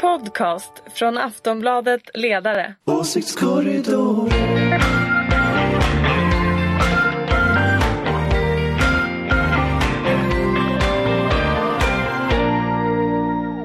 podcast från Aftonbladet Ledare. Åsiktskorridor.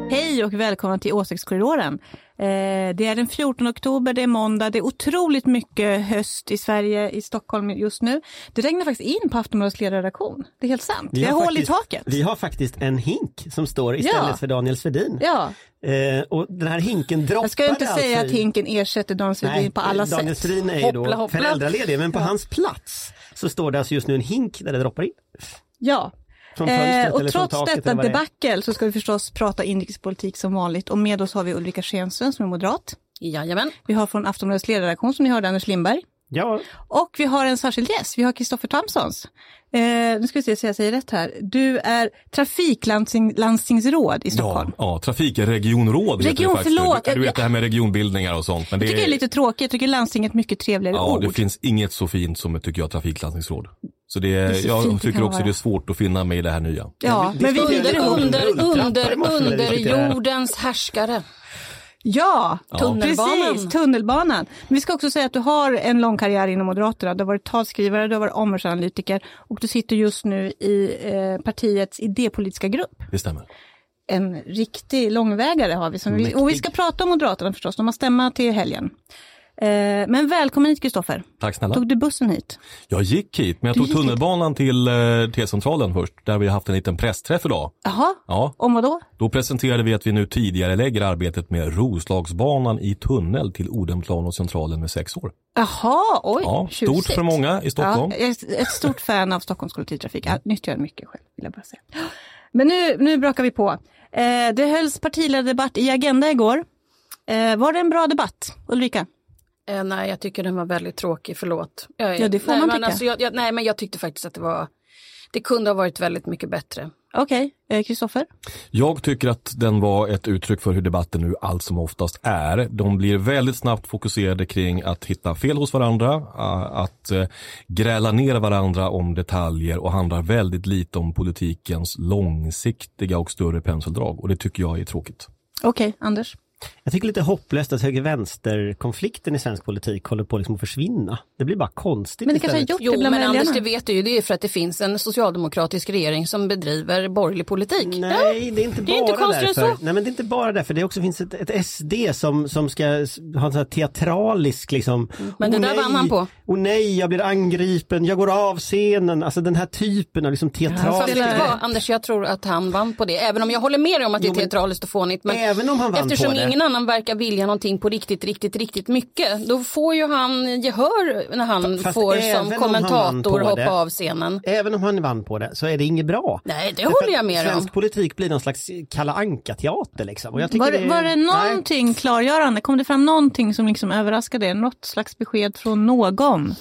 Hej och välkomna till Åsiktskorridoren. Eh, det är den 14 oktober, det är måndag, det är otroligt mycket höst i Sverige, i Stockholm just nu. Det regnar faktiskt in på Aftonbladets ledarredaktion. Det är helt sant. Vi, har hål i faktiskt- taket. Vi har faktiskt en hink som står istället Ja. för Daniel Svedin. Ja, Eh, och den här hinken droppade jag ska inte alltså säga att hinken ersätter Daniel Svedin Nej, på alla Daniel sätt. Svedin är ju då föräldraledig men på hans plats så står det alltså just nu en hink där det droppar in. Ja. Eh, och trots detta är. debacle så ska vi förstås prata inrikespolitik som vanligt och med oss har vi Ulrika Schenström som är moderat. Jajamän. Vi har från Aftonbladets ledarredaktion som ni hörde Anders Lindberg. Ja, Och vi har en särskild gäst, vi har Kristoffer Tamsons. Eh, nu ska vi se så jag säger rätt här. Du är trafiklandstingsråd i Stockholm. Ja, ja trafikregionråd heter Region, det faktiskt. förlåt. Du, vet det här med regionbildningar och sånt. Men det Jag tycker det är lite tråkigt, jag tycker landstinget är mycket trevligare Ja, ord. det finns inget så fint som tycker jag trafiklandstingsråd. Så det, är så jag det tycker kan också vara. det är svårt att finna mig i det här nya. Ja, men vi Under, under, diskuterade. under jordens härskare. Ja, Tunnelbanan. precis, tunnelbanan. Men vi ska också säga att du har en lång karriär inom Moderaterna. Du har varit talskrivare, du har varit omvärldsanalytiker och du sitter just nu i eh, partiets idépolitiska grupp. Det stämmer. En riktig långvägare har vi. Som vi och vi ska prata om Moderaterna förstås, de har stämma till helgen. Eh, men välkommen hit Kristoffer. Tack snälla. Tog du bussen hit? Jag gick hit, men jag Du tog gick hit. tunnelbanan till eh, T-centralen först, där vi har haft en liten pressträff idag. Jaha, Ja, om vad då? då presenterade vi att vi nu tidigare lägger arbetet med Roslagsbanan i tunnel till Odenplan och Centralen med sex år. Jaha, oj, Ja, stort tjusigt. för många i Stockholm. Ja, jag är ett stort fan av Stockholms kollektivtrafik. Jag nyttjar den mycket själv, vill jag bara säga. Men nu, nu brakar vi på. Eh, det hölls partiledardebatt i Agenda igår. Var det en bra debatt, Ulrika? Eh, nej, jag tycker den var väldigt tråkig, förlåt. Jag, Ja, det får nej, man men tycka. Alltså, jag, jag, nej, men jag tyckte faktiskt att det var, det kunde ha varit väldigt mycket bättre. Okej, eh, Kristoffer? Jag tycker att den var ett uttryck för hur debatten nu allt som oftast är. De blir väldigt snabbt fokuserade kring att hitta fel hos varandra, att eh, gräla ner varandra om detaljer och handlar väldigt lite om politikens långsiktiga och större penseldrag och det tycker jag är tråkigt. Okej, Anders? Jag tycker lite hopplöst att höger-vänster-konflikten i svensk politik håller på liksom att försvinna. Det blir bara konstigt Men det kanske har istället. gjort det Jo, bland men väljarna. Anders, det vet du ju, det är för att det finns en socialdemokratisk regering som bedriver borgerlig politik. Nej, det är inte det är bara inte konstigare än därför. så. Nej, men det är inte bara därför. Det också finns ett, ett SD som, som ska ha en sån här teatralisk liksom. Men det "Åh, där nej, vann han på." Och nej, jag blir angripen, jag går av scenen. Alltså den här typen av liksom teatralisk. vad, Anders, jag tror att han vann på det. Även om jag håller med dig om att det Jo, är men- teatraliskt och fånigt. Men Även om han vann på det. Ingen annan verkar vilja någonting på riktigt, riktigt, riktigt mycket. Då får ju han gehör när han Fast får som kommentator hoppa det- av scenen. Även om han vann på det så är det inget bra. Nej, det Därför håller jag med om. Svensk politik blir någon slags Kalle Anka-teater liksom. Var, det- var det nej. någonting klargörande? Kom det fram någonting som liksom överraskade er? Något slags besked från någon?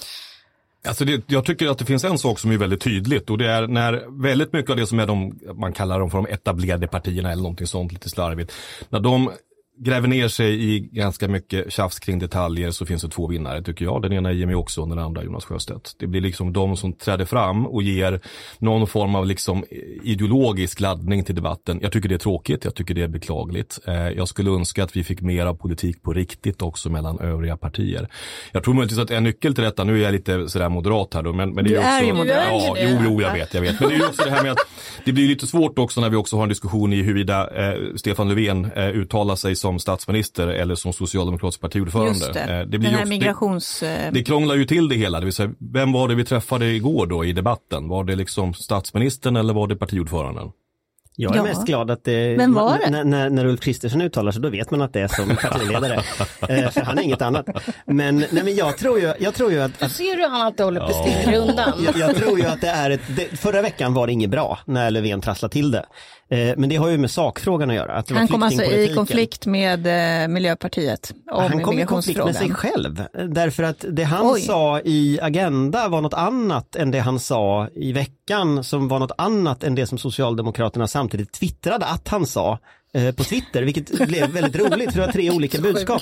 Alltså det, jag tycker att det finns en sak som är väldigt tydligt och det är när väldigt mycket av det som är de, man kallar dem för de etablerade partierna eller någonting sånt lite slarvigt. När de gräver ner sig i ganska mycket tjafs kring detaljer så finns det två vinnare tycker jag. Den ena är Jimmy Åkesson, den andra Jonas Sjöstedt. Det blir liksom de som träder fram och ger någon form av liksom ideologisk laddning till debatten. Jag tycker det är tråkigt, jag tycker det är beklagligt. Eh, Jag skulle önska att vi fick mer av politik på riktigt också mellan övriga partier. Jag tror möjligtvis att en nyckel till detta, nu är jag lite sådär moderat här då, men, men det Du är, är också, ju moderat. Ja, jo, jo, jag vet, jag vet. Men det är ju också det här med att det blir lite svårt också när vi också har en diskussion i huruvida eh, Stefan Löfven eh, uttalar sig som statsminister eller som socialdemokratisk partiordförande. Just det, Eh, den det blir ju här också- det- migrations... eh, det krånglar ju till det hela, det vill säga vem var det vi träffade igår då i debatten? Var det liksom statsministern eller var det partiordföranden? Jag är Ja. mest glad att det, Vem var det? När, när, när Ulf Kristersson uttalar sig, då vet man att det är som partiledare. eh, för han är inget annat. Men, nej, men jag tror ju, jag tror ju att, Du att ser hur han alltid håller på stickrundan. jag, jag tror ju att det är ett, det, förra veckan var det inget bra när Löfven trasslade till det. Eh, men det har ju med sakfrågan att göra. Att Han kom alltså i konflikt med eh, Miljöpartiet om Han kom i konflikt med sig själv. Därför att det han Oj. sa i Agenda var något annat än det han sa i veckan som var något annat än det som Socialdemokraterna samtidigt twittrade att han sa eh, på Twitter, vilket blev väldigt roligt för det var tre olika budskap.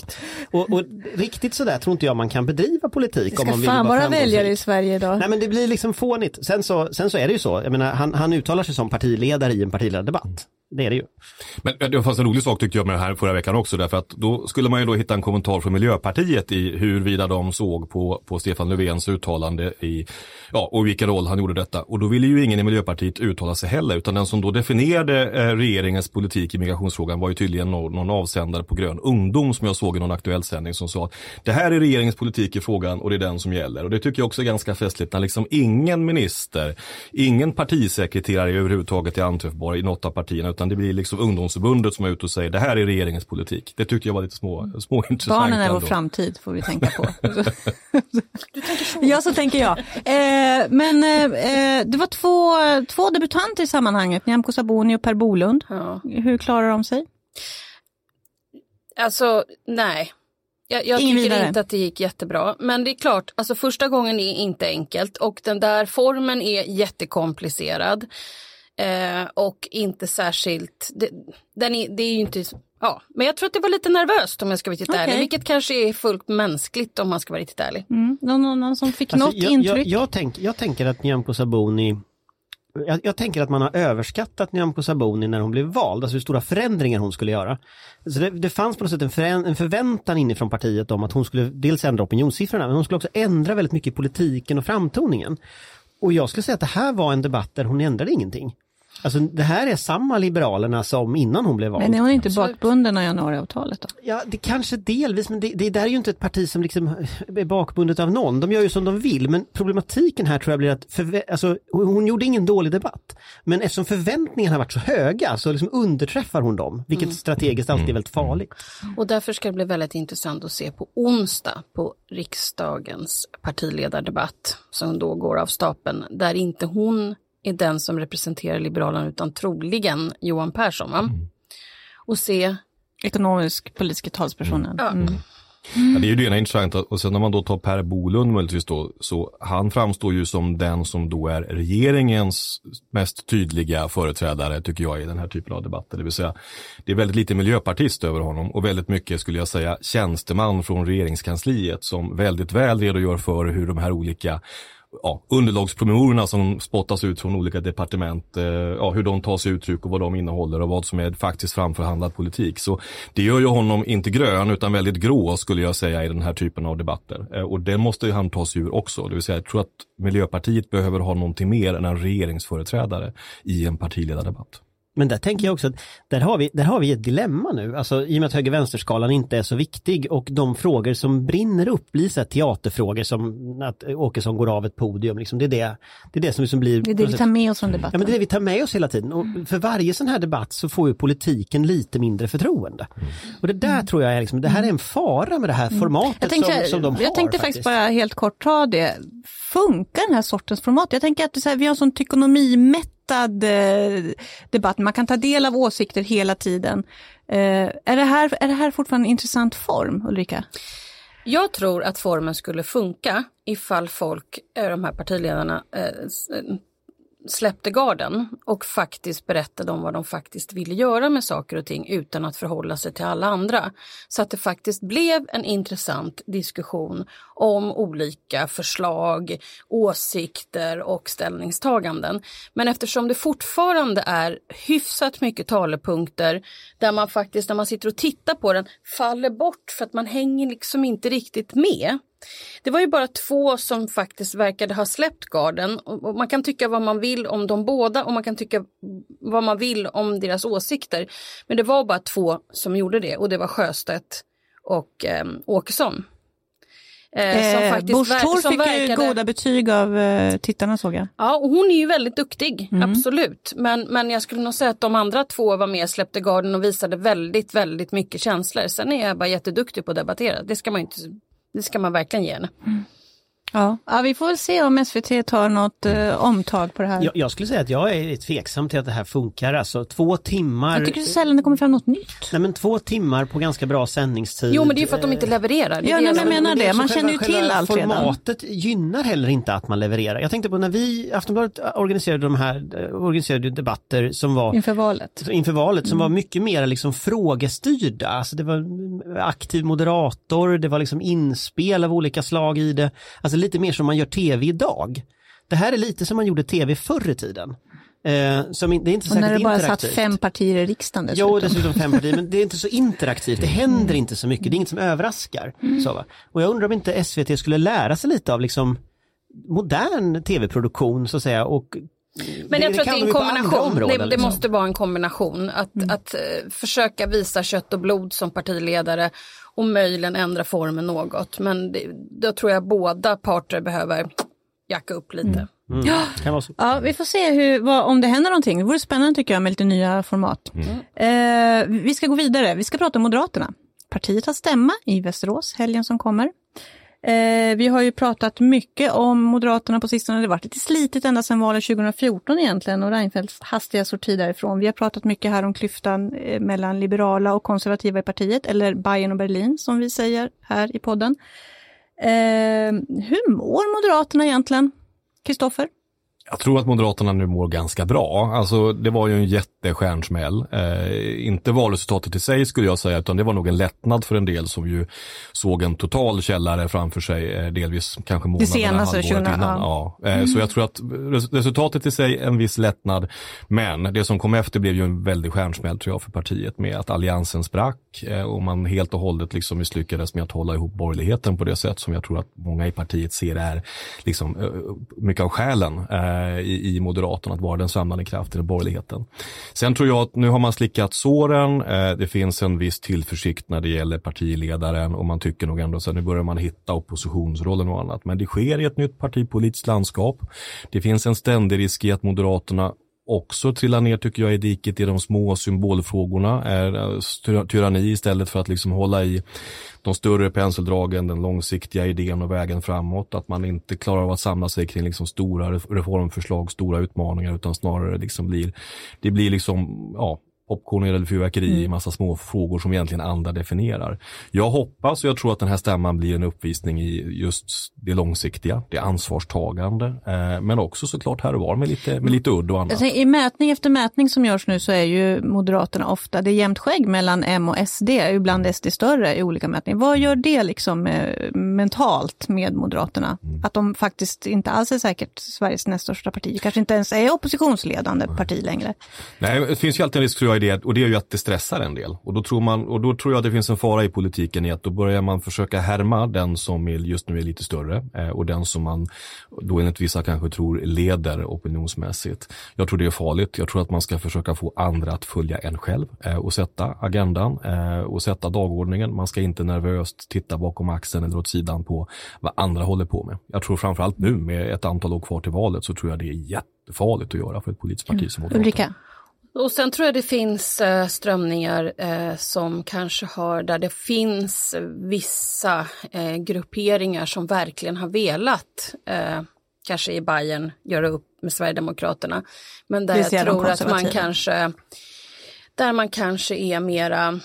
Och, och riktigt sådär tror inte jag man kan bedriva politik Det om ska man vill fan vara väljare i. Sverige idag. Nej men det blir liksom fånigt. Sen så, sen så är det ju så, jag menar han, han uttalar sig som partiledare i en partiledardebatt. Det är det ju. Men det fanns en rolig sak tyckte jag med det här förra veckan också därför att då skulle man ju då hitta en kommentar från Miljöpartiet i huruvida de såg på, på Stefan Löfvens uttalande i, ja, och vilken roll han gjorde detta. Och då ville ju ingen i Miljöpartiet uttala sig heller utan den som då definierade eh, regeringens politik i migrationsfrågan var ju tydligen någon, någon avsändare på Grön Ungdom som jag såg i någon aktuell sändning som sa att det här är regeringens politik i frågan och det är den som gäller. Och det tycker jag också är ganska festligt när liksom ingen minister, ingen partisekreterare överhuvudtaget är anträffbar i något av partierna utan det blir liksom ungdomsförbundet som är ute och säger det här är regeringens politik. Det tyckte jag var lite små, små intressant. Barnen är vår ändå. framtid får vi tänka på. Ja, så tänker jag. Eh, men eh, eh, det var två, två debutanter i sammanhanget, Nyamko Sabuni och Per Bolund. Ja. Hur klarar de sig? Alltså, nej. Jag, jag tycker vidare. inte att det gick jättebra. Men det är klart, alltså första gången är inte enkelt och den där formen är jättekomplicerad. Eh, och inte särskilt, det, den är, det är ju inte, ja. Men jag tror att det var lite nervöst om jag ska vara riktigt Okej. ärlig. Vilket kanske är fullt mänskligt om man ska vara riktigt ärlig. Mm. Någon, någon, någon som fick Alltså, något jag, intryck? Jag, jag, tänk, jag tänker att Nyamko Sabuni jag, jag tänker att man har överskattat Nyamko Sabuni när hon blev vald, alltså hur stora förändringar hon skulle göra. Så det, det fanns på något sätt en, förän- en förväntan inifrån partiet om att hon skulle dels ändra opinionssiffrorna, men hon skulle också ändra väldigt mycket i politiken och framtoningen. Och jag skulle säga att det här var en debatt där hon ändrade ingenting. Alltså det här är samma Liberalerna som innan hon blev vald. Men är hon inte bakbunden av januariavtalet då? Ja, det kanske delvis, men det, det där är ju inte ett parti som liksom är bakbundet av någon. De gör ju som de vill, men problematiken här tror jag blir att förvä- alltså, hon gjorde ingen dålig debatt. Men eftersom förväntningarna har varit så höga så liksom underträffar hon dem, vilket strategiskt alltid är väldigt farligt. Och därför ska det bli väldigt intressant att se på onsdag på riksdagens partiledardebatt som då går av stapeln där inte hon är den som representerar Liberalerna utan troligen Johan Persson. Va? Och se, Ekonomisk politiska talspersonen. ja, Mm. Ja, det är ju det ena intressanta och sen när man då tar Per Bolund möjligtvis då, så han framstår ju som den som då är regeringens mest tydliga företrädare tycker jag i den här typen av debatter. Det vill säga, det är väldigt lite miljöpartist över honom och väldigt mycket skulle jag säga tjänsteman från regeringskansliet som väldigt väl redogör för hur de här olika ja, underlagspromemorierna som spottas ut från olika departement, eh, ja, hur de tar sig uttryck och vad de innehåller och vad som är faktiskt framförhandlad politik. Så det gör ju honom inte grön utan väldigt grå skulle jag säga i den här typen av debatter. Eh, och det måste ju han ta sig ur också. Det vill säga jag tror att Miljöpartiet behöver ha någonting mer än en regeringsföreträdare i en partiledardebatt. Men där tänker jag också att där har vi, där har vi ett dilemma nu, alltså i och med att höger-vänsterskalan inte är så viktig och de frågor som brinner upp blir så här teaterfrågor som att Åkesson går av ett podium, liksom, det, är det, det är det som liksom blir... Det är det vi tar med oss från Ja debatten. men det är det vi tar med oss hela tiden och för varje sån här debatt så får ju politiken lite mindre förtroende. Och det där tror jag är liksom, det här är en fara med det här formatet Jag tänkte, som, som de har. jag tänkte faktiskt bara helt kort ta det. Funkar den här sortens format? Jag tänker att här, vi har en sån tykonomimättad eh, debatt. Man kan ta del av åsikter hela tiden. Eh, är, det här, är det här fortfarande en intressant form, Ulrika? Jag tror att formen skulle funka ifall folk, eh, de här partiledarna, eh, eh, släppte garden och faktiskt berättade om vad de faktiskt ville göra med saker och ting utan att förhålla sig till alla andra. Så att det faktiskt blev en intressant diskussion om olika förslag, åsikter och ställningstaganden. Men eftersom det fortfarande är hyfsat mycket talepunkter där man faktiskt när man sitter och tittar på den faller bort för att man hänger liksom inte riktigt med. Det var ju bara två som faktiskt verkade ha släppt garden och man kan tycka vad man vill om de båda och man kan tycka vad man vill om deras åsikter. Men det var bara två som gjorde det och det var Sjöstedt och eh, Åkesson. Eh, Eh, Busch Thor fick ju verkade- goda betyg av eh, tittarna såg jag. Ja, och hon är ju väldigt duktig, absolut. Men, men jag skulle nog säga att de andra två var med, släppte garden och visade väldigt, väldigt mycket känslor. Sen är jag bara jätteduktig på att debattera. Det ska man, inte, det ska man verkligen ge henne. Ja. ja, vi får se om SVT tar något eh, omtag på det här. Jag, jag skulle säga att jag är tveksam till att det här funkar, alltså två timmar Jag tycker så sällan det kommer fram något nytt. Nej men två timmar på ganska bra sändningstid. Jo, men det är ju för att de inte levererar. Det Ja, det nej, men jag menar det. Man känner ju till allt redan. Formatet gynnar heller inte att man levererar. Jag tänkte på när vi, Aftonbladet organiserade de här, eh, organiserade debatter som var Inför valet. inför valet Mm. som var mycket mer liksom frågestyrda. Alltså det var aktiv moderator, det var liksom inspel av olika slag i det. Alltså lite mer som man gör tv idag. Det här är lite som man gjorde tv förr i tiden. Eh, som det är inte Och när det bara satt fem partier i riksdagen dessutom. Jo, dessutom fem partier, men det är inte så interaktivt. Det händer inte så mycket, det är inget som överraskar. Så, va? Och jag undrar om inte SVT skulle lära sig lite av liksom modern tv-produktion så att säga och Men jag tror att det är en kombination. områden, det, det liksom. måste vara en kombination. Att, att eh, försöka visa kött och blod som partiledare och möjligen ändra formen något. Men det, då tror jag båda parter behöver jacka upp lite. Mm. Kan vara så. Ja, vi får se hur, vad, om det händer någonting. Det vore spännande tycker jag med lite nya format. Eh, vi ska gå vidare. Vi ska prata om Moderaterna. Partiet har stämma i Västerås helgen som kommer. Eh, vi har ju pratat mycket om Moderaterna på sistone. Det har varit lite slitigt ända sedan valet 2014 egentligen och Reinfeldts hastiga sorti därifrån. Vi har pratat mycket här om klyftan eh, mellan liberala och konservativa i partiet, eller Bayern och Berlin som vi säger här i podden. Eh, hur mår Moderaterna egentligen? Kristoffer? Jag tror att Moderaterna nu mår ganska bra. Alltså det var ju en jättestjärnsmäll. Eh, inte valresultatet i sig skulle jag säga, utan det var nog en lättnad för en del som ju såg en total källare framför sig, eh, delvis kanske månaderna, senaste halvåret 20, innan. Ja. Eh, Så jag tror att res- resultatet i sig en viss lättnad, men det som kom efter blev ju en väldig stjärnsmäll tror jag för partiet med att alliansen sprack eh, och man helt och hållet liksom misslyckades med att hålla ihop borgerligheten på det sätt som jag tror att många i partiet ser är liksom eh, mycket av själen eh, Eh, i, i Moderaterna, att vara den samlande kraften i borgerligheten. Sen tror jag att nu har man slickat såren, eh, det finns en viss tillförsikt när det gäller partiledaren och man tycker nog ändå så att nu börjar man hitta oppositionsrollen och annat. Men det sker i ett nytt partipolitiskt landskap. Det finns en ständig risk i att Moderaterna också trillar ner tycker jag i diket i de små symbolfrågorna är eh, tyranni istället för att liksom hålla i de större penseldragen, den långsiktiga idén och vägen framåt. Att man inte klarar av att samla sig kring liksom stora reformförslag, stora utmaningar utan snarare liksom blir, det blir liksom, ja, popcorn eller fyrverkeri i massa små frågor som egentligen andra definierar. Jag hoppas och jag tror att den här stämman blir en uppvisning i just det långsiktiga, det ansvarstagande, eh, men också såklart här och var med lite, med lite udd och annat. Alltså, I mätning efter mätning som görs nu så är ju Moderaterna ofta, det är jämnt skägg mellan M och SD, ibland SD större i olika mätningar. Vad gör det liksom eh, mentalt med Moderaterna? Att de faktiskt inte alls är säkert Sveriges näst största parti, kanske inte ens är oppositionsledande parti längre. Nej, det finns ju alltid en risk tror jag det och det är ju att det stressar en del. Och då tror, man, och då tror jag att det finns en fara i politiken i att då börjar man försöka härma den som är, just nu är lite större eh, och den som man då enligt vissa kanske tror leder opinionsmässigt. Jag tror det är farligt. Jag tror att man ska försöka få andra att följa en själv eh, och sätta agendan eh, och sätta dagordningen. Man ska inte nervöst titta bakom axeln eller åt sidan på vad andra håller på med. Jag tror framförallt nu med ett antal år kvar till valet så tror jag det är jättefarligt att göra för ett politiskt parti som Moderaterna. Ulrika? Och sen tror jag det finns eh, strömningar eh, som kanske har, där det finns vissa eh, grupperingar som verkligen har velat, kanske i Bayern göra upp med Sverigedemokraterna. Men där jag tror att man kanske, där man kanske är mera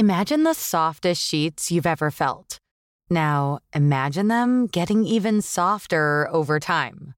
Imagine the softest sheets you've ever felt. Now, imagine them getting even softer over time.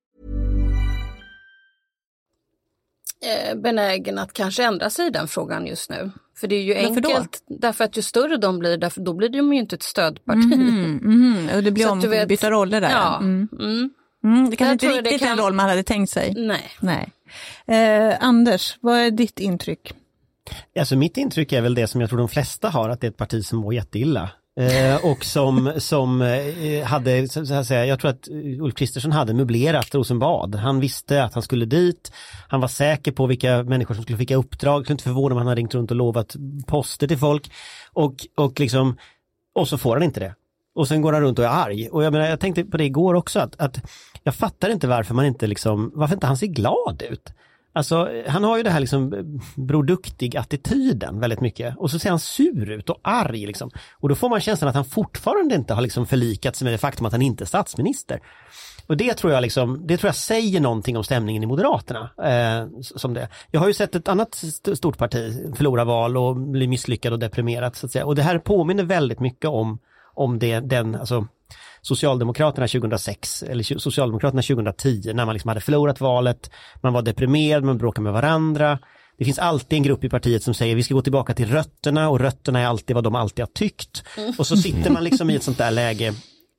Benägen att kanske ändra sig i den frågan just nu. För det är ju Varför då? enkelt, därför att ju större de blir, därför, då blir de ju inte ett stödparti. Mhm, mhm. Och det blir vet- ombytta roller där. Ja. Mm. Mm. Mm, det kanske inte riktigt kan- den roll man hade tänkt sig. Nej. Nej. Eh, Anders, vad är ditt intryck? Alltså mitt intryck är väl det som jag tror de flesta har, att det är ett parti som mår jätteilla. Eh, och som, som eh, hade, så att säga, jag tror att Ulf Kristersson hade möblerat Rosenbad. Han visste att han skulle dit, han var säker på vilka människor som skulle fick uppdrag, skulle inte förvåna om han hade ringt runt och lovat poster till folk. Och, och liksom, och så får han inte det. Och sen går han runt och är arg. Och jag menar, jag tänkte på det igår också, att, att jag fattar inte varför man inte liksom, varför inte han ser glad ut. Alltså, han har ju det här liksom Bror Duktig-attityden väldigt mycket. Och så ser han sur ut och arg liksom. Och då får man känslan att han fortfarande inte har liksom förlikat sig med det faktum att han inte är statsminister. Och det tror jag liksom, det tror jag säger någonting om stämningen i Moderaterna. Eh, som det. Jag har ju sett ett annat stort parti förlora val och bli misslyckad och deprimerat. Så att säga. Och det här påminner väldigt mycket om, om det, den, alltså Socialdemokraterna 2006 eller Socialdemokraterna 2010 när man liksom hade förlorat valet, man var deprimerad, man bråkade med varandra. Det finns alltid en grupp i partiet som säger vi ska gå tillbaka till rötterna och rötterna är alltid vad de alltid har tyckt. Och så sitter man liksom i ett sånt där läge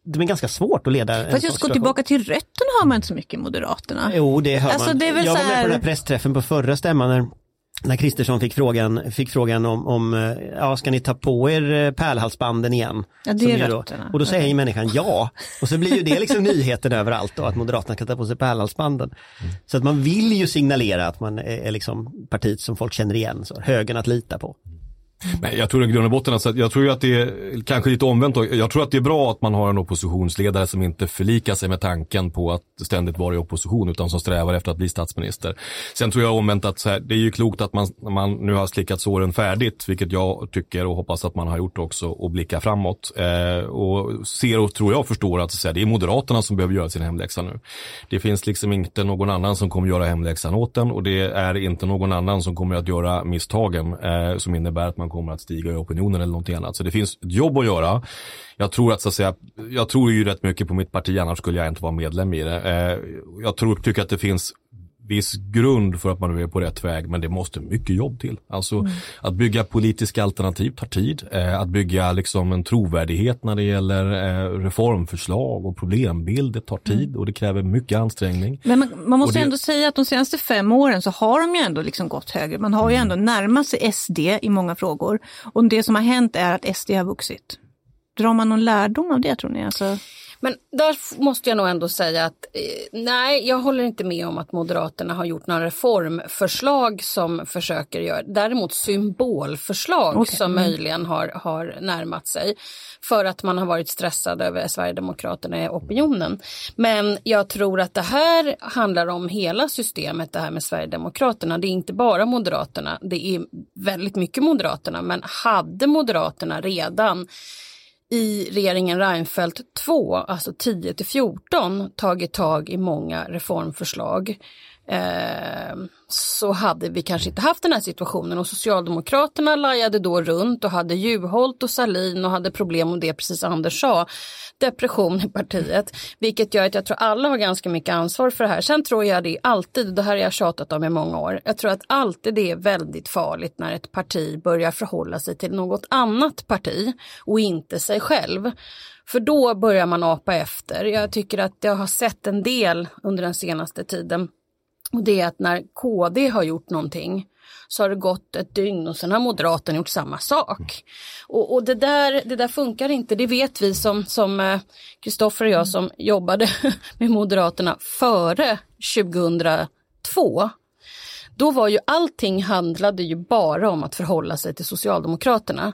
det är ganska svårt att leda Fast just gå tillbaka till rötterna har man inte så mycket i Moderaterna. Jo, det hör alltså, man. Det jag var med på den här pressträffen på förra stämman när när Kristersson fick frågan, fick frågan om, om eh, ja, ska ni ta på er eh, pärlhalsbanden igen? Ja, det är då, och då säger okay. människan ja. Och så blir ju det liksom nyheten överallt då, att Moderaterna ska ta på sig pärlhalsbanden. Mm. Så att man vill ju signalera att man är, är liksom partiet som folk känner igen, så högen att lita på. Men jag tror i grund och botten, alltså, jag tror att det är kanske lite omvänt. Jag tror att det är bra att man har en oppositionsledare som inte förlikar sig med tanken på att ständigt vara i opposition utan som strävar efter att bli statsminister. Sen tror jag omvänt att här, det är ju klokt att man, man nu har slickat såren färdigt, vilket jag tycker och hoppas att man har gjort också och blickar framåt. Eh, och ser och tror jag förstår att så här, det är Moderaterna som behöver göra sin hemläxa nu. Det finns liksom inte någon annan som kommer göra hemläxan åt den och det är inte någon annan som kommer att göra misstagen eh, som innebär att man kommer att stiga i opinionen eller någonting annat. Så det finns ett jobb att göra. Jag tror att så att säga, jag tror ju rätt mycket på mitt parti, annars skulle jag inte vara medlem i det. Eh, jag tror, tycker att det finns viss grund för att man är på rätt väg men det måste mycket jobb till. Alltså mm. att bygga politiska alternativ tar tid. Eh, att bygga liksom en trovärdighet när det gäller eh, reformförslag och problembild det tar tid mm. och det kräver mycket ansträngning. Men man, man måste det... ändå säga att de senaste fem åren så har de ju ändå liksom gått högre. Man har ju mm. ändå närmat sig SD i många frågor och det som har hänt är att SD har vuxit. Drar man någon lärdom av det tror ni? Alltså... Men där måste jag nog ändå säga att eh, nej, jag håller inte med om att Moderaterna har gjort några reformförslag som försöker göra, däremot symbolförslag okay. som mm. möjligen har, har närmat sig för att man har varit stressad över Sverigedemokraterna i opinionen. Men jag tror att det här handlar om hela systemet, det här med Sverigedemokraterna. Det är inte bara Moderaterna, det är väldigt mycket Moderaterna, men hade Moderaterna redan i regeringen Reinfeldt 2, alltså 10 till 14, tagit tag i många reformförslag eh, så hade vi kanske inte haft den här situationen och Socialdemokraterna lajade då runt och hade Juholt och Salin och hade problem med det, precis Anders sa, depression i partiet, vilket gör att jag tror alla har ganska mycket ansvar för det här. Sen tror jag det är alltid, det här har jag tjatat om i många år, jag tror att alltid det är väldigt farligt när ett parti börjar förhålla sig till något annat parti och inte sig själv. För då börjar man apa efter. Jag tycker att jag har sett en del under den senaste tiden och det är att när KD har gjort någonting så har det gått ett dygn och sen har Moderaterna gjort samma sak. Och, och, det, där, det där funkar inte, det vet vi som eh, Kristoffer och jag som jobbade med Moderaterna före 2002. Då var ju allting handlade ju bara om att förhålla sig till Socialdemokraterna.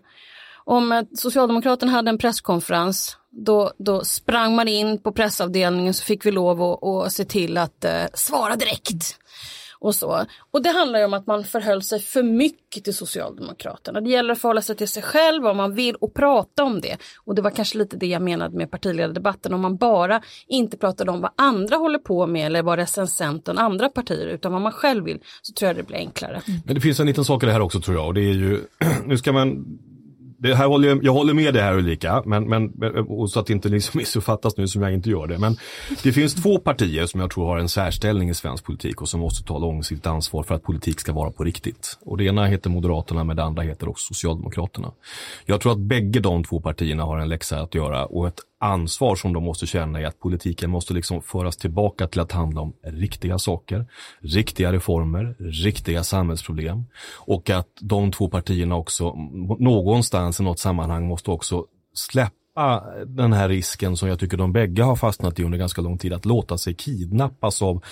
Om eh, Socialdemokraterna hade en presskonferens då, då sprang man in på pressavdelningen så fick vi lov att, att se till att eh, svara direkt. Och, så. och det handlar ju om att man förhöll sig för mycket till Socialdemokraterna. Det gäller att förhålla sig till sig själv vad man vill och prata om det. Och det var kanske lite det jag menade med partiledardebatten. Om man bara inte pratade om vad andra håller på med eller vad recensenten andra partier utan vad man själv vill så tror jag det blir enklare. Men det finns en liten sak i det här också tror jag och det är ju, nu ska man det här håller jag, jag håller med dig här Ulrika, men, men, och så att det inte liksom missuppfattas nu som jag inte gör det. Men det finns två partier som jag tror har en särställning i svensk politik och som måste ta långsiktigt ansvar för att politik ska vara på riktigt. Och det ena heter Moderaterna men det andra heter också Socialdemokraterna. Jag tror att bägge de två partierna har en läxa att göra och ett ansvar som de måste känna är att politiken måste liksom föras tillbaka till att handla om riktiga saker, riktiga reformer, riktiga samhällsproblem och att de två partierna också någonstans i något sammanhang måste också släppa den här risken som jag tycker de bägge har fastnat i under ganska lång tid, att låta sig kidnappas av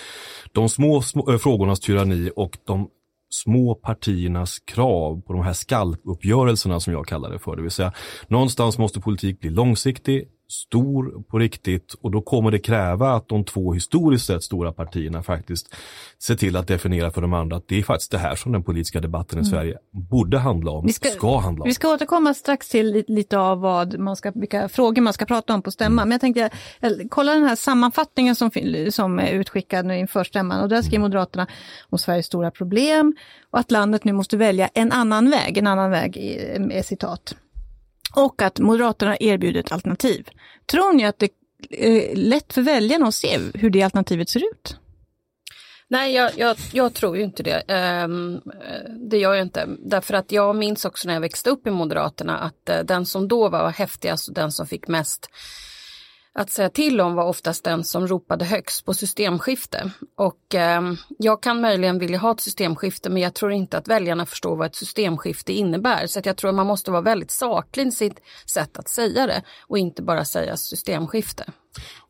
de små, små eh, frågornas tyranni och de små partiernas krav på de här skalpuppgörelserna som jag kallar det för. Det vill säga någonstans måste politik bli långsiktig, stor på riktigt och då kommer det kräva att de två historiskt sett stora partierna faktiskt ser till att definiera för de andra att det är faktiskt det här som den politiska debatten i Sverige borde handla om, Vi ska- ska, handla om. Vi ska återkomma strax till li- lite av vad man ska, vilka frågor man ska prata om på stämman. Men jag tänkte, jag, kolla den här sammanfattningen som, som är utskickad nu inför stämman. Och där skriver Moderaterna om Sveriges stora problem och att landet nu måste välja en annan väg. En annan väg är citat. Och att Moderaterna erbjuder ett alternativ. Tror ni att det är lätt för väljarna att se hur det alternativet ser ut? Nej, jag, jag, jag tror ju inte det. Ehm, eh, det gör jag inte. Därför att jag minns också när jag växte upp i Moderaterna att eh, den som då var häftigast och den som fick mest att säga till om var oftast den som ropade högst på systemskifte. Och eh, jag kan möjligen vilja ha ett systemskifte men jag tror inte att väljarna förstår vad ett systemskifte innebär. Så att jag tror att man måste vara väldigt saklig i sitt sätt att säga det och inte bara säga systemskifte.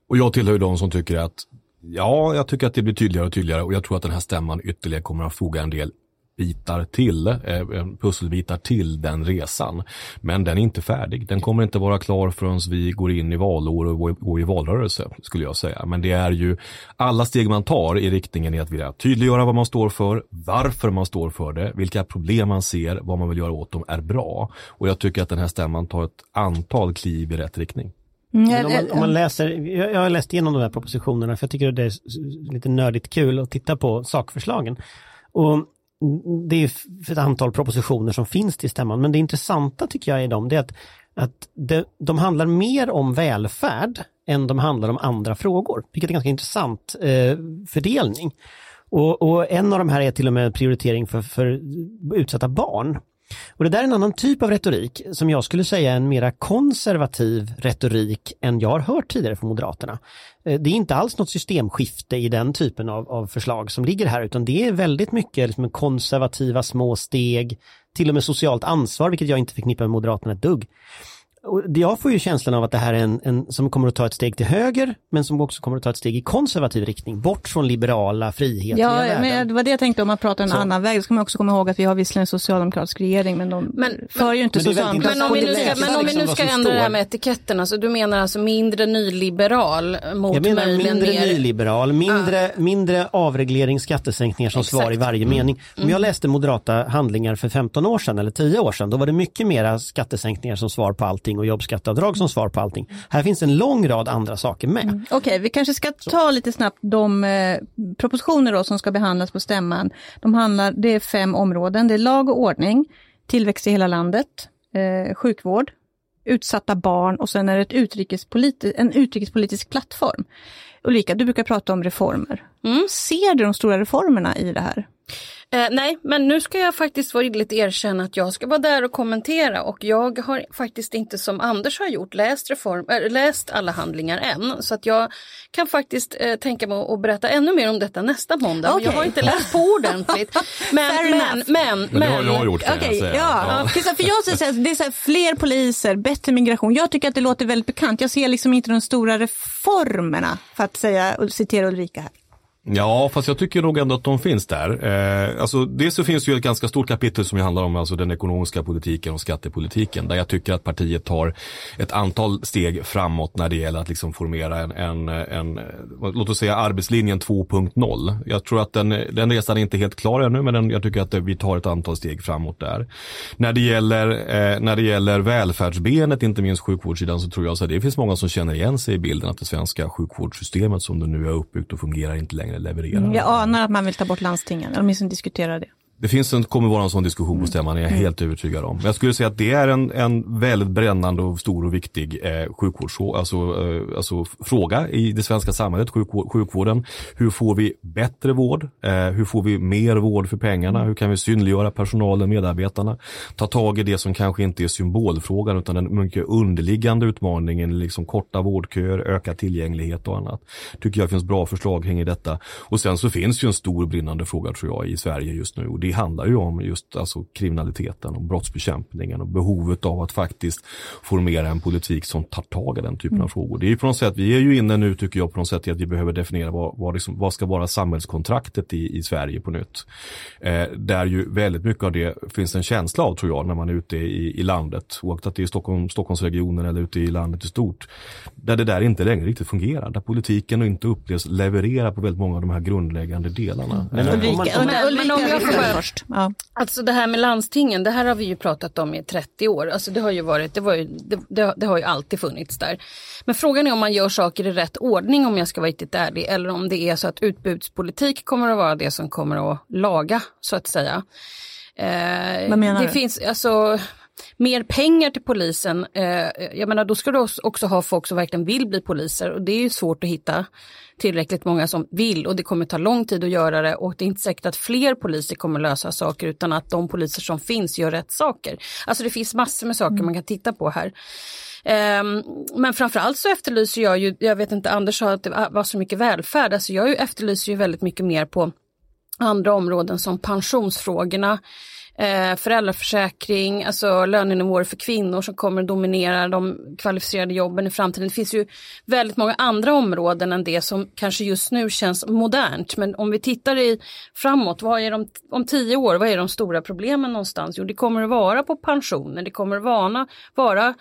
Och jag tillhör ju de som tycker att ja, jag tycker att det blir tydligare och tydligare och jag tror att den här stämman ytterligare kommer att foga en del bitar till, eh, pusselbitar till den resan. Men den är inte färdig. Den kommer inte vara klar förrän vi går in i valår och går- i valrörelse, skulle jag säga. Men det är ju alla steg man tar i riktningen i att vilja tydliggöra vad man står för, varför man står för det, vilka problem man ser, vad man vill göra åt dem är bra. Och jag tycker att den här stämman tar ett antal kliv i rätt riktning. Men om, man, om man läser, jag, har läst igenom de här propositionerna för jag tycker det är lite nördigt kul att titta på sakförslagen. Och det är ett antal propositioner som finns till stämman, men det intressanta tycker jag är de, det är att, att det, de handlar mer om välfärd än de handlar om andra frågor, vilket är en ganska intressant eh, fördelning. Och, och en av de här är till och med prioritering för, för utsatta barn. Och det där är en annan typ av retorik som jag skulle säga är en mera konservativ retorik än jag har hört tidigare från Moderaterna. Eh, det är inte alls något systemskifte i den typen av, av förslag som ligger här utan det är väldigt mycket liksom konservativa små steg, till och med socialt ansvar vilket jag inte förknippar med Moderaterna ett dugg. Och det- jag får ju känslan av att det här är en, en som kommer att ta ett steg till höger men som också kommer att ta ett steg i konservativ riktning, bort från liberala, frihetliga Ja, värden. men det var det jag tänkte om man pratar en Så. annan väg. Då ska man också komma ihåg att vi har visserligen en socialdemokratisk regering men de Men- för ju inte socialdemokratisk Men om vi nu ska, men om vi liksom nu vad ska ändra det här med etiketten, alltså du menar alltså mindre nyliberal mot Jag menar mindre mer... nyliberal, mindre, mindre avreglering, skattesänkningar som svar i Exakt. varje mening. Om jag läste moderata handlingar för 15 år sedan eller 10 år sedan, då var det mycket mera skattesänkningar som svar på allting och jobbskatteavdrag som svar på allting. Här finns en lång rad andra saker med. Okej, vi kanske ska ta lite snabbt de eh, propositioner då som ska behandlas på stämman. De handlar, det är fem områden. Det är lag och ordning, tillväxt i hela landet, eh, sjukvård, utsatta barn och sen är det ett utrikespoliti- en utrikespolitisk plattform. Ulrika, du brukar prata om reformer. Ser du de stora reformerna i det här? Eh, nej, men nu ska jag faktiskt villigt erkänna att jag ska vara där och kommentera och jag har faktiskt inte som Anders har gjort läst, reform, äh, läst alla handlingar än. Så att jag kan faktiskt eh, tänka mig att berätta ännu mer om detta nästa måndag. Men Jag har inte läst på ordentligt. Men, men, enough. men, Men det har jag gjort kan Okej, jag säga. ja. Det är så här, För jag här, det är så här, fler poliser, bättre migration. Jag tycker att det låter väldigt bekant. Jag ser liksom inte de stora reformerna, för att säga, och citera Ulrika här. Ja, fast jag tycker nog ändå att de finns där. Eh, alltså, dels så finns det ju ett ganska stort kapitel som handlar om alltså, den ekonomiska politiken och skattepolitiken. Där jag tycker att partiet tar ett antal steg framåt när det gäller att liksom formera en, en, en eh, låt oss säga arbetslinjen 2.0. Jag tror att den, den resan är inte helt klar ännu, men den, jag tycker att vi tar ett antal steg framåt där. När det gäller, eh, när det gäller välfärdsbenet, inte minst sjukvårdssidan, så tror jag att det finns många som känner igen sig i bilden att det svenska sjukvårdssystemet som det nu är uppbyggt och fungerar inte längre levererar. Mm, jag anar att man vill ta bort landstingen, eller åtminstone diskutera det. Det finns en, kommer vara en sån diskussion på stämman, är jag helt övertygad om. Men jag skulle säga att det är en, en väldigt brännande och stor och viktig eh, sjukvårds, alltså, eh, alltså fråga i det svenska samhället, sjukvård, sjukvården. Hur får vi bättre vård? Eh, hur får vi mer vård för pengarna? Hur kan vi synliggöra personalen, medarbetarna? Ta tag i det som kanske inte är symbolfrågan utan den mycket underliggande utmaningen, liksom korta vårdköer, ökad tillgänglighet och annat. Tycker jag finns bra förslag kring detta. Och sen så finns ju en stor brinnande fråga tror jag i Sverige just nu det handlar ju om just alltså, kriminaliteten och brottsbekämpningen och behovet av att faktiskt formera en politik som tar tag i den typen av Mm. frågor. Det är ju på något sätt, vi är ju inne nu tycker jag på något sätt i att vi behöver definiera vad, vad, liksom, vad ska vara samhällskontraktet i, i Sverige på nytt. Eh, där ju väldigt mycket av det finns en känsla av tror jag när man är ute i, i landet, oaktat det är Stockholm, Stockholmsregionen eller ute i landet i stort. Där det där inte längre riktigt fungerar, där politiken inte upplevs leverera på väldigt många av de här grundläggande delarna. Men Eh, om man- Ulrika, om man- men om jag får Ulrika börja- först. Ja. Alltså det här med landstingen, det här har vi ju pratat om i 30 år. Alltså det har ju varit, det, var ju, det, det, det har ju alltid funnits där. Men frågan är om man gör saker i rätt ordning om jag ska vara riktigt ärlig. Eller om det är så att utbudspolitik kommer att vara det som kommer att laga så att säga. Eh, Vad menar det du? finns alltså mer pengar till polisen. Eh, jag menar då ska du också ha folk som verkligen vill bli poliser och det är ju svårt att hitta tillräckligt många som vill och det kommer ta lång tid att göra det och det är inte säkert att fler poliser kommer lösa saker utan att de poliser som finns gör rätt saker. Alltså det finns massor med saker man kan titta på här. Ehm, men framförallt så efterlyser jag ju, jag vet inte, Anders sa att det var så mycket välfärd, alltså jag efterlyser ju väldigt mycket mer på andra områden som pensionsfrågorna, eh, föräldraförsäkring, alltså lönenivåer för kvinnor som kommer att dominera de kvalificerade jobben i framtiden. Det finns ju väldigt många andra områden än det som kanske just nu känns modernt. Men om vi tittar i framåt, vad är de, om tio år, vad är de stora problemen någonstans? Jo, det kommer att vara på pensioner, det kommer att vara, vara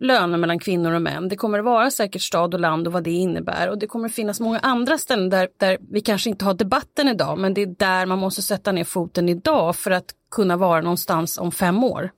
löner mellan kvinnor och män. Det kommer att vara säkert stad och land och vad det innebär. Och det kommer att finnas många andra ställen där, där vi kanske inte har debatten idag, men det är där man måste sätta ner foten idag för att kunna vara någonstans om fem år.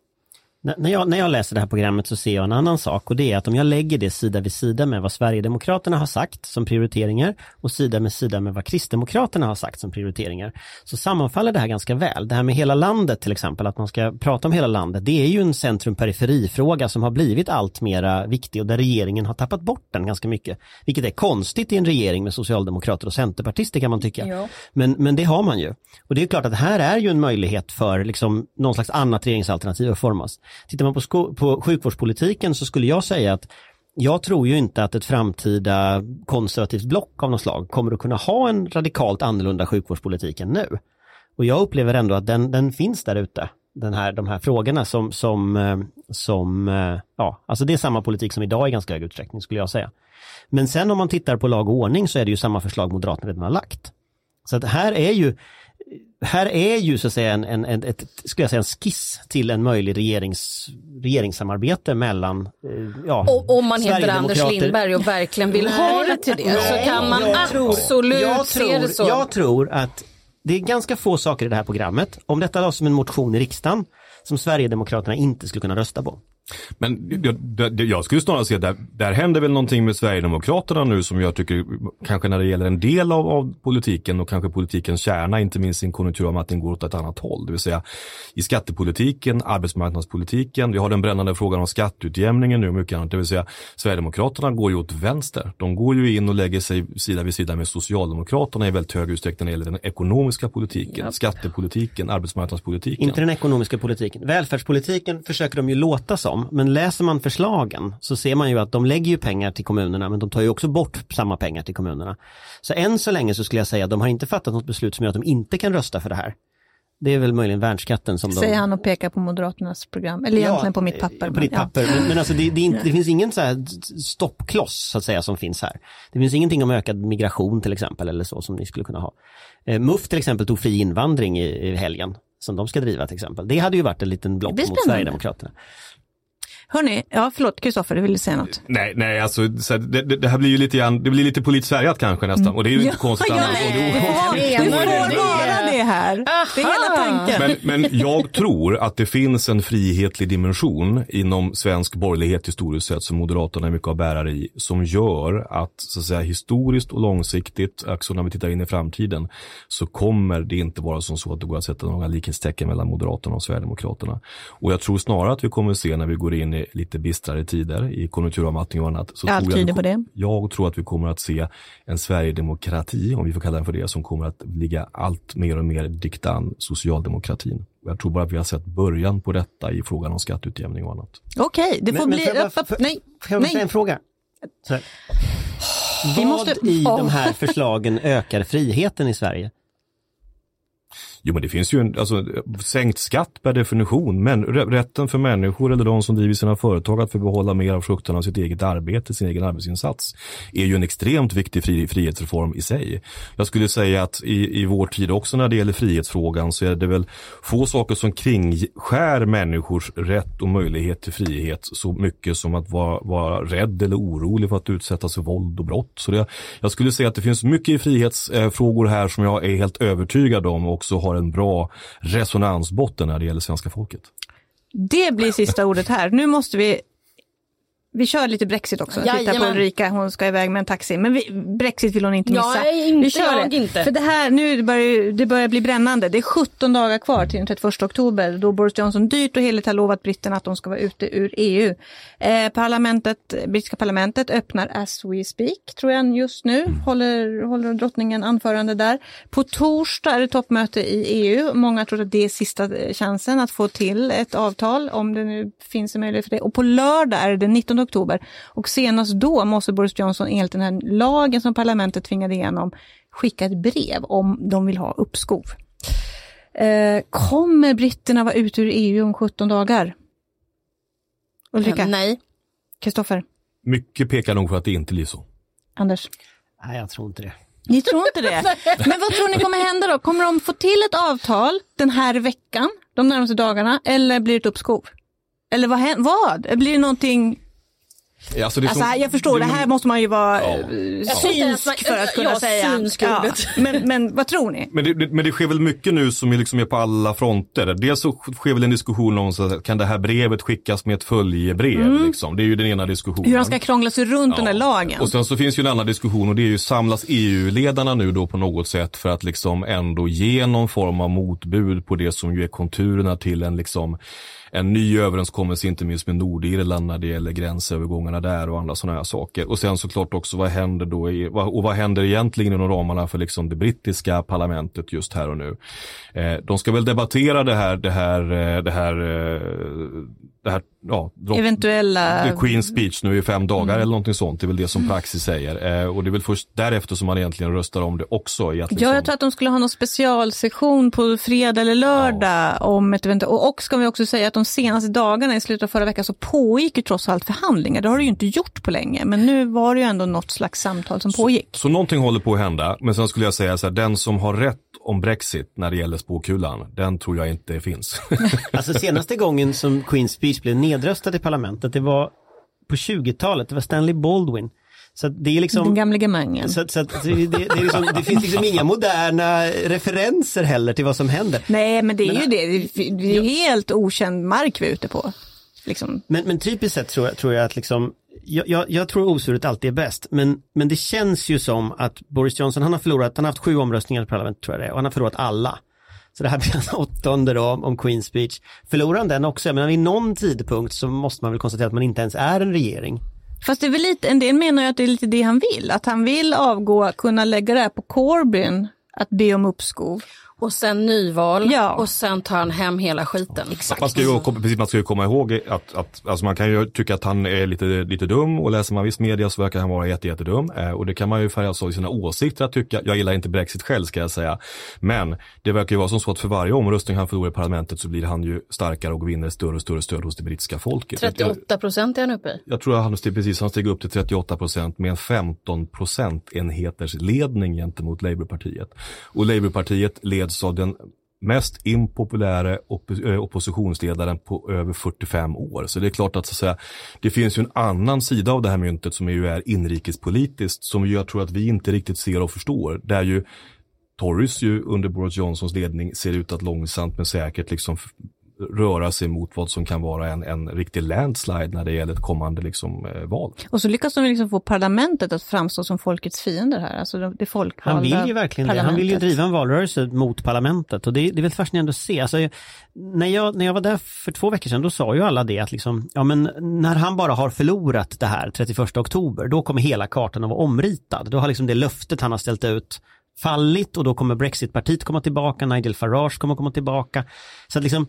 När- jag, när jag läser det här programmet så ser jag en annan sak och det är att om jag lägger det sida vid sida med vad Sverigedemokraterna har sagt som prioriteringar och sida med sida med vad Kristdemokraterna har sagt som prioriteringar så sammanfaller det här ganska väl. Det här med hela landet till exempel, att man ska prata om hela landet, det är ju en centrum-periferi-fråga som har blivit allt mera viktig och där regeringen har tappat bort den ganska mycket. Vilket är konstigt i en regering med socialdemokrater och centerpartister kan man tycka. Men, men det har man ju. Och det är klart att här är ju en möjlighet för liksom någon slags annat regeringsalternativ att formas. Tittar man på, sko- på sjukvårdspolitiken så skulle jag säga att jag tror ju inte att ett framtida konservativt block av något slag kommer att kunna ha en radikalt annorlunda sjukvårdspolitik än nu. Och jag upplever ändå att den, den finns där ute. Den här, de här frågorna som, som, eh, som, eh, ja, alltså det är samma politik som idag i ganska hög utsträckning skulle jag säga. Men sen om man tittar på lag och ordning så är det ju samma förslag Moderaterna redan har lagt. Så att här är ju här är ju så att säga en, en, en, ett, skulle jag säga, en skiss till en möjlig regerings, regeringssamarbete mellan, eh, ja, Och om man heter Anders Lindberg och verkligen vill ha det till det så kan man tror- absolut jag se tror, det så. Jag tror att det är ganska få saker i det här programmet. Om detta lades som en motion i riksdagen som Sverigedemokraterna inte skulle kunna rösta på. Men jag, jag, skulle snarare säga där, där händer väl någonting med Sverigedemokraterna nu som jag tycker kanske när det gäller en del av, av politiken och kanske politikens kärna, inte minst i en konjunkturavmattning går åt ett annat håll. Det vill säga i skattepolitiken, arbetsmarknadspolitiken, vi har den brännande frågan om skatteutjämningen nu och mycket annat. Det vill säga Sverigedemokraterna går ju åt vänster. De går ju in och lägger sig sida vid sida med Socialdemokraterna i väldigt hög utsträckning när det gäller den ekonomiska politiken, skattepolitiken, arbetsmarknadspolitiken. Inte den ekonomiska politiken. Välfärdspolitiken försöker de ju låta som, men läser man förslagen så ser man ju att de lägger ju pengar till kommunerna, men de tar ju också bort samma pengar till kommunerna. Så än så länge så skulle jag säga att de har inte fattat något beslut som gör att de inte kan rösta för det här. Det är väl möjligen värnskatten som de... Säger han och pekar på Moderaternas program, eller egentligen på mitt papper. På ditt ja. papper. Men, men alltså det, det, inte, det finns ingen så här stoppkloss så att säga som finns här. Det finns ingenting om ökad migration till exempel eller så som ni skulle kunna ha. Eh, MUF till exempel tog fri invandring i, i helgen som de ska driva till exempel. Det hade ju varit en liten block mot. Sverigedemokraterna. Hörni, ja förlåt Kristoffer, du ville säga något? Nej, nej, alltså så här, det, det, här blir ju lite grann, det blir lite politiskt färgat kanske nästan. Och det är ju inte konstigt annars. Och nej, det- det här. Är hela tanken. Men, men jag tror att det finns en frihetlig dimension inom svensk borgerlighet historiskt sett som Moderaterna är mycket av bärare i som gör att så att säga historiskt och långsiktigt, också när vi tittar in i framtiden, så kommer det inte vara som så att det går att sätta några likhetstecken mellan Moderaterna och Sverigedemokraterna. Och jag tror snarare att vi kommer att se när vi går in i lite bistrare tider i konjunkturavmattning och annat. Så Allt tror jag tyder på det. Jag tror att vi kommer att se en Sverigedemokrati, om vi får kalla den för det, som kommer att ligga allt mer och mer diktan socialdemokratin. Och Jag tror bara att vi har sett början på detta i frågan om skatteutjämning och annat. Okej, det får Men- men bli... bara- upp, får- nej, Får jag nej. en fråga? Vad måste- i de här förslagen ökar friheten i Sverige? Jo men det finns ju en, alltså sänkt skatt per definition, men rätten för människor eller de som driver sina företag att få behålla mer av frukterna av sitt eget arbete, sin egen arbetsinsats, är ju en extremt viktig fri, frihetsreform i sig. Jag skulle säga att i, i vår tid också när det gäller frihetsfrågan så är det väl få saker som kringskär människors rätt och möjlighet till frihet så mycket som att vara, vara rädd eller orolig för att utsättas för våld och brott. Så det, jag skulle säga att det finns mycket i frihetsfrågor här som jag är helt övertygad om också har en bra resonansbotten när det gäller svenska folket. Det blir sista ordet här. Nu måste vi vi kör lite Brexit också. Jajamän. Titta på Ulrika, hon ska iväg med en taxi. Men vi, Brexit vill hon inte missa. Nej, inte vi kör jag det. inte. För det här, nu börjar det börjar bli brännande. Det är 17 dagar kvar till den 31 oktober då Boris Johnson dyrt och heligt har lovat britterna att de ska vara ute ur EU. Eh, parlamentet, brittiska parlamentet öppnar as we speak, tror jag just nu. Håller, håller drottningen anförande där. På torsdag är det toppmöte i EU. Många tror att det är sista chansen att få till ett avtal, om det nu finns en möjlighet för det. Och på lördag är det den 19 oktober. Och senast då måste Boris Johnson enligt den här lagen som parlamentet tvingade igenom skicka ett brev om de vill ha uppskov. Eh, kommer britterna vara ute ur EU om 17 dagar? Ulrika? Eh, Nej. Kristoffer? Mycket pekar nog för att det inte blir så. Anders? Nej, jag tror inte det. Ni tror inte det? Men vad tror ni kommer hända då? Kommer de få till ett avtal den här veckan, de närmaste dagarna, eller blir det ett uppskov? Eller vad? vad? Blir det någonting Alltså, det är Alltså, som- jag förstår, det här måste man ju vara Ja. eh, synsk för att kunna ja, säga. ordet. men, men vad tror ni? Men det, det- men det sker väl mycket nu som är, liksom är på alla fronter. Dels så sker väl en diskussion om så att, kan det här brevet skickas med ett följebrev. Liksom. Det är ju den ena diskussionen. Hur han ska krångla sig runt den där lagen. Och sen så finns ju en annan diskussion och det är ju samlas EU-ledarna nu då på något sätt för att liksom ändå ge någon form av motbud på det som ju är konturerna till en liksom en ny överenskommelse, inte minst med Nordirland när det gäller gränsövergångarna där och andra sådana här saker. Och sen såklart också vad händer då i, och vad händer egentligen inom ramarna för liksom det brittiska parlamentet just här och nu. Eh, de ska väl debattera det här, det här, eh, det här, eh, det här, ja, drott- Eventuella... The Queen's speech nu i fem dagar eller någonting sånt. Det är väl det som praxis säger. Eh, och det är väl först därefter som man egentligen röstar om det också. Liksom, Ja, jag tror att de skulle ha någon specialsession på fredag eller lördag om ett eventuellt, och, och ska vi också säga att de senaste dagarna i slutet av förra veckan så pågick ju trots allt förhandlingar. Det har det ju inte gjort på länge, men nu var det ju ändå något slags samtal som pågick. Så någonting håller på att hända. Men sen skulle jag säga så här, den som har rätt om Brexit när det gäller spåkulan, den tror jag inte finns. Alltså senaste gången som Queen's speech blev nedröstad i parlamentet, det var på 20-talet, det var Stanley Baldwin. Så det är Den liksom gamle gemangen. så, så det, det, är liksom, det finns liksom inga moderna referenser heller till vad som händer. Nej, men det är ju det. Det är- Det är helt okänd mark vi är ute på. Liksom. Men, men typiskt sett tror jag, tror jag att liksom, jag, jag, jag tror osuret alltid är bäst, men, men det känns ju som att Boris Johnson, han har förlorat, han har haft sju omröstningar i parlamentet tror jag det är, och han har förlorat alla. Så det här blir hans åttonde då om, Queen's speech. Förlorar han den också, men vid någon tidpunkt så måste man väl konstatera att man inte ens är en regering. Fast det är väl lite, en del menar ju att det är lite det han vill. Att han vill avgå, kunna lägga det här på Corbyn, att be om uppskov. Och sen nyval Ja. och sen tar han hem hela skiten. Man ska ju, precis, man ska ju komma ihåg att, att alltså man kan ju tycka att han är lite, lite dum och läser man viss media så verkar han vara jätte, jättedum. Eh, och det kan man ju färgas av i sina åsikter att tycka. Jag gillar inte Brexit själv ska jag säga. Men det verkar ju vara som så att för varje omröstning han förlorar i parlamentet så blir han ju starkare och vinner större och större stöd hos det brittiska folket. Jag, 38 procent är han uppe i. jag tror att han steg, precis, han steg upp till 38 procent med en 15 procentenheters ledning gentemot Labourpartiet. Och Labourpartiet leds av den mest impopulära opp eh, oppositionsledaren på över 45 år. Så det är klart att, så att säga, det finns ju en annan sida av det här myntet som ju är inrikespolitiskt som jag tror att vi inte riktigt ser och förstår. Där ju Tories ju under Boris Johnsons ledning ser ut att långsamt men säkert liksom röra sig mot vad som kan vara en, en riktig landslide när det gäller ett kommande liksom, eh, val. Och så lyckas de liksom få parlamentet att framstå som folkets fiender här. Alltså det folkvalda Han vill ju verkligen det. Han vill ju driva en valrörelse mot parlamentet och det, det är väl fascinerande att se. Alltså, när, jag, när jag var där för två veckor sedan då sa ju alla det att liksom, ja men när han bara har förlorat det här 31 oktober då kommer hela kartan att vara omritad. Då har liksom det löftet han har ställt ut fallit och då kommer Brexitpartiet komma tillbaka, Nigel Farage kommer komma tillbaka. Så att liksom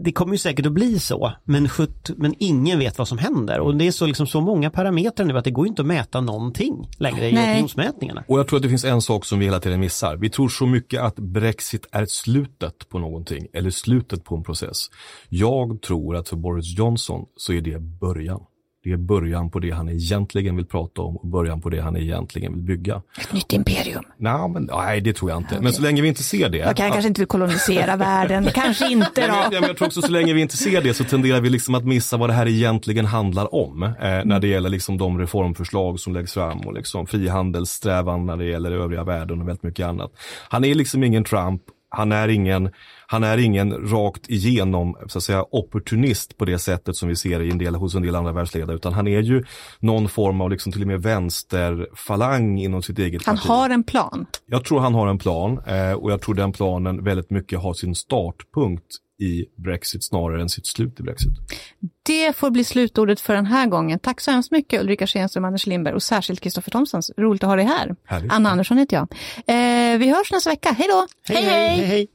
det, kommer ju säkert att bli så, men, sjut, men ingen vet vad som händer. Och det är så, liksom, så många parametrar nu att det går inte att mäta någonting längre i Nej. opinionsmätningarna. Och jag tror att det finns en sak som vi hela tiden missar. Vi tror så mycket att Brexit är slutet på någonting eller slutet på en process. Jag tror att för Boris Johnson så är det början. Det är början på det han egentligen vill prata om och början på det han egentligen vill bygga. Ett nytt imperium. Nej, men, nej det tror jag inte. Men så länge vi inte ser det. Jag kan kanske inte vill kolonisera världen, kanske inte Nej, då. jag, men jag tror också så länge vi inte ser det så tenderar vi liksom att missa vad det här egentligen handlar om. Eh, när det gäller liksom de reformförslag som läggs fram och liksom frihandelssträvan när det gäller övriga världen och väldigt mycket annat. Han är liksom ingen Trump, han är ingen, han är ingen rakt igenom så att säga, opportunist på det sättet som vi ser i en del, hos en del andra världsledare, utan han är ju någon form av liksom till och med vänsterfalang inom sitt eget Han parti. har en plan. Jag tror han har en plan eh, och jag tror den planen väldigt mycket har sin startpunkt i Brexit snarare än sitt slut i Brexit. Det får bli slutordet för den här gången. Tack så hemskt mycket Ulrika Schenström, Anders Lindberg och särskilt Kristoffer Thomsons. Roligt att ha dig här. Härligt. Anna Andersson heter jag. Eh, vi hörs nästa vecka. Hej då! hej, hej. hej.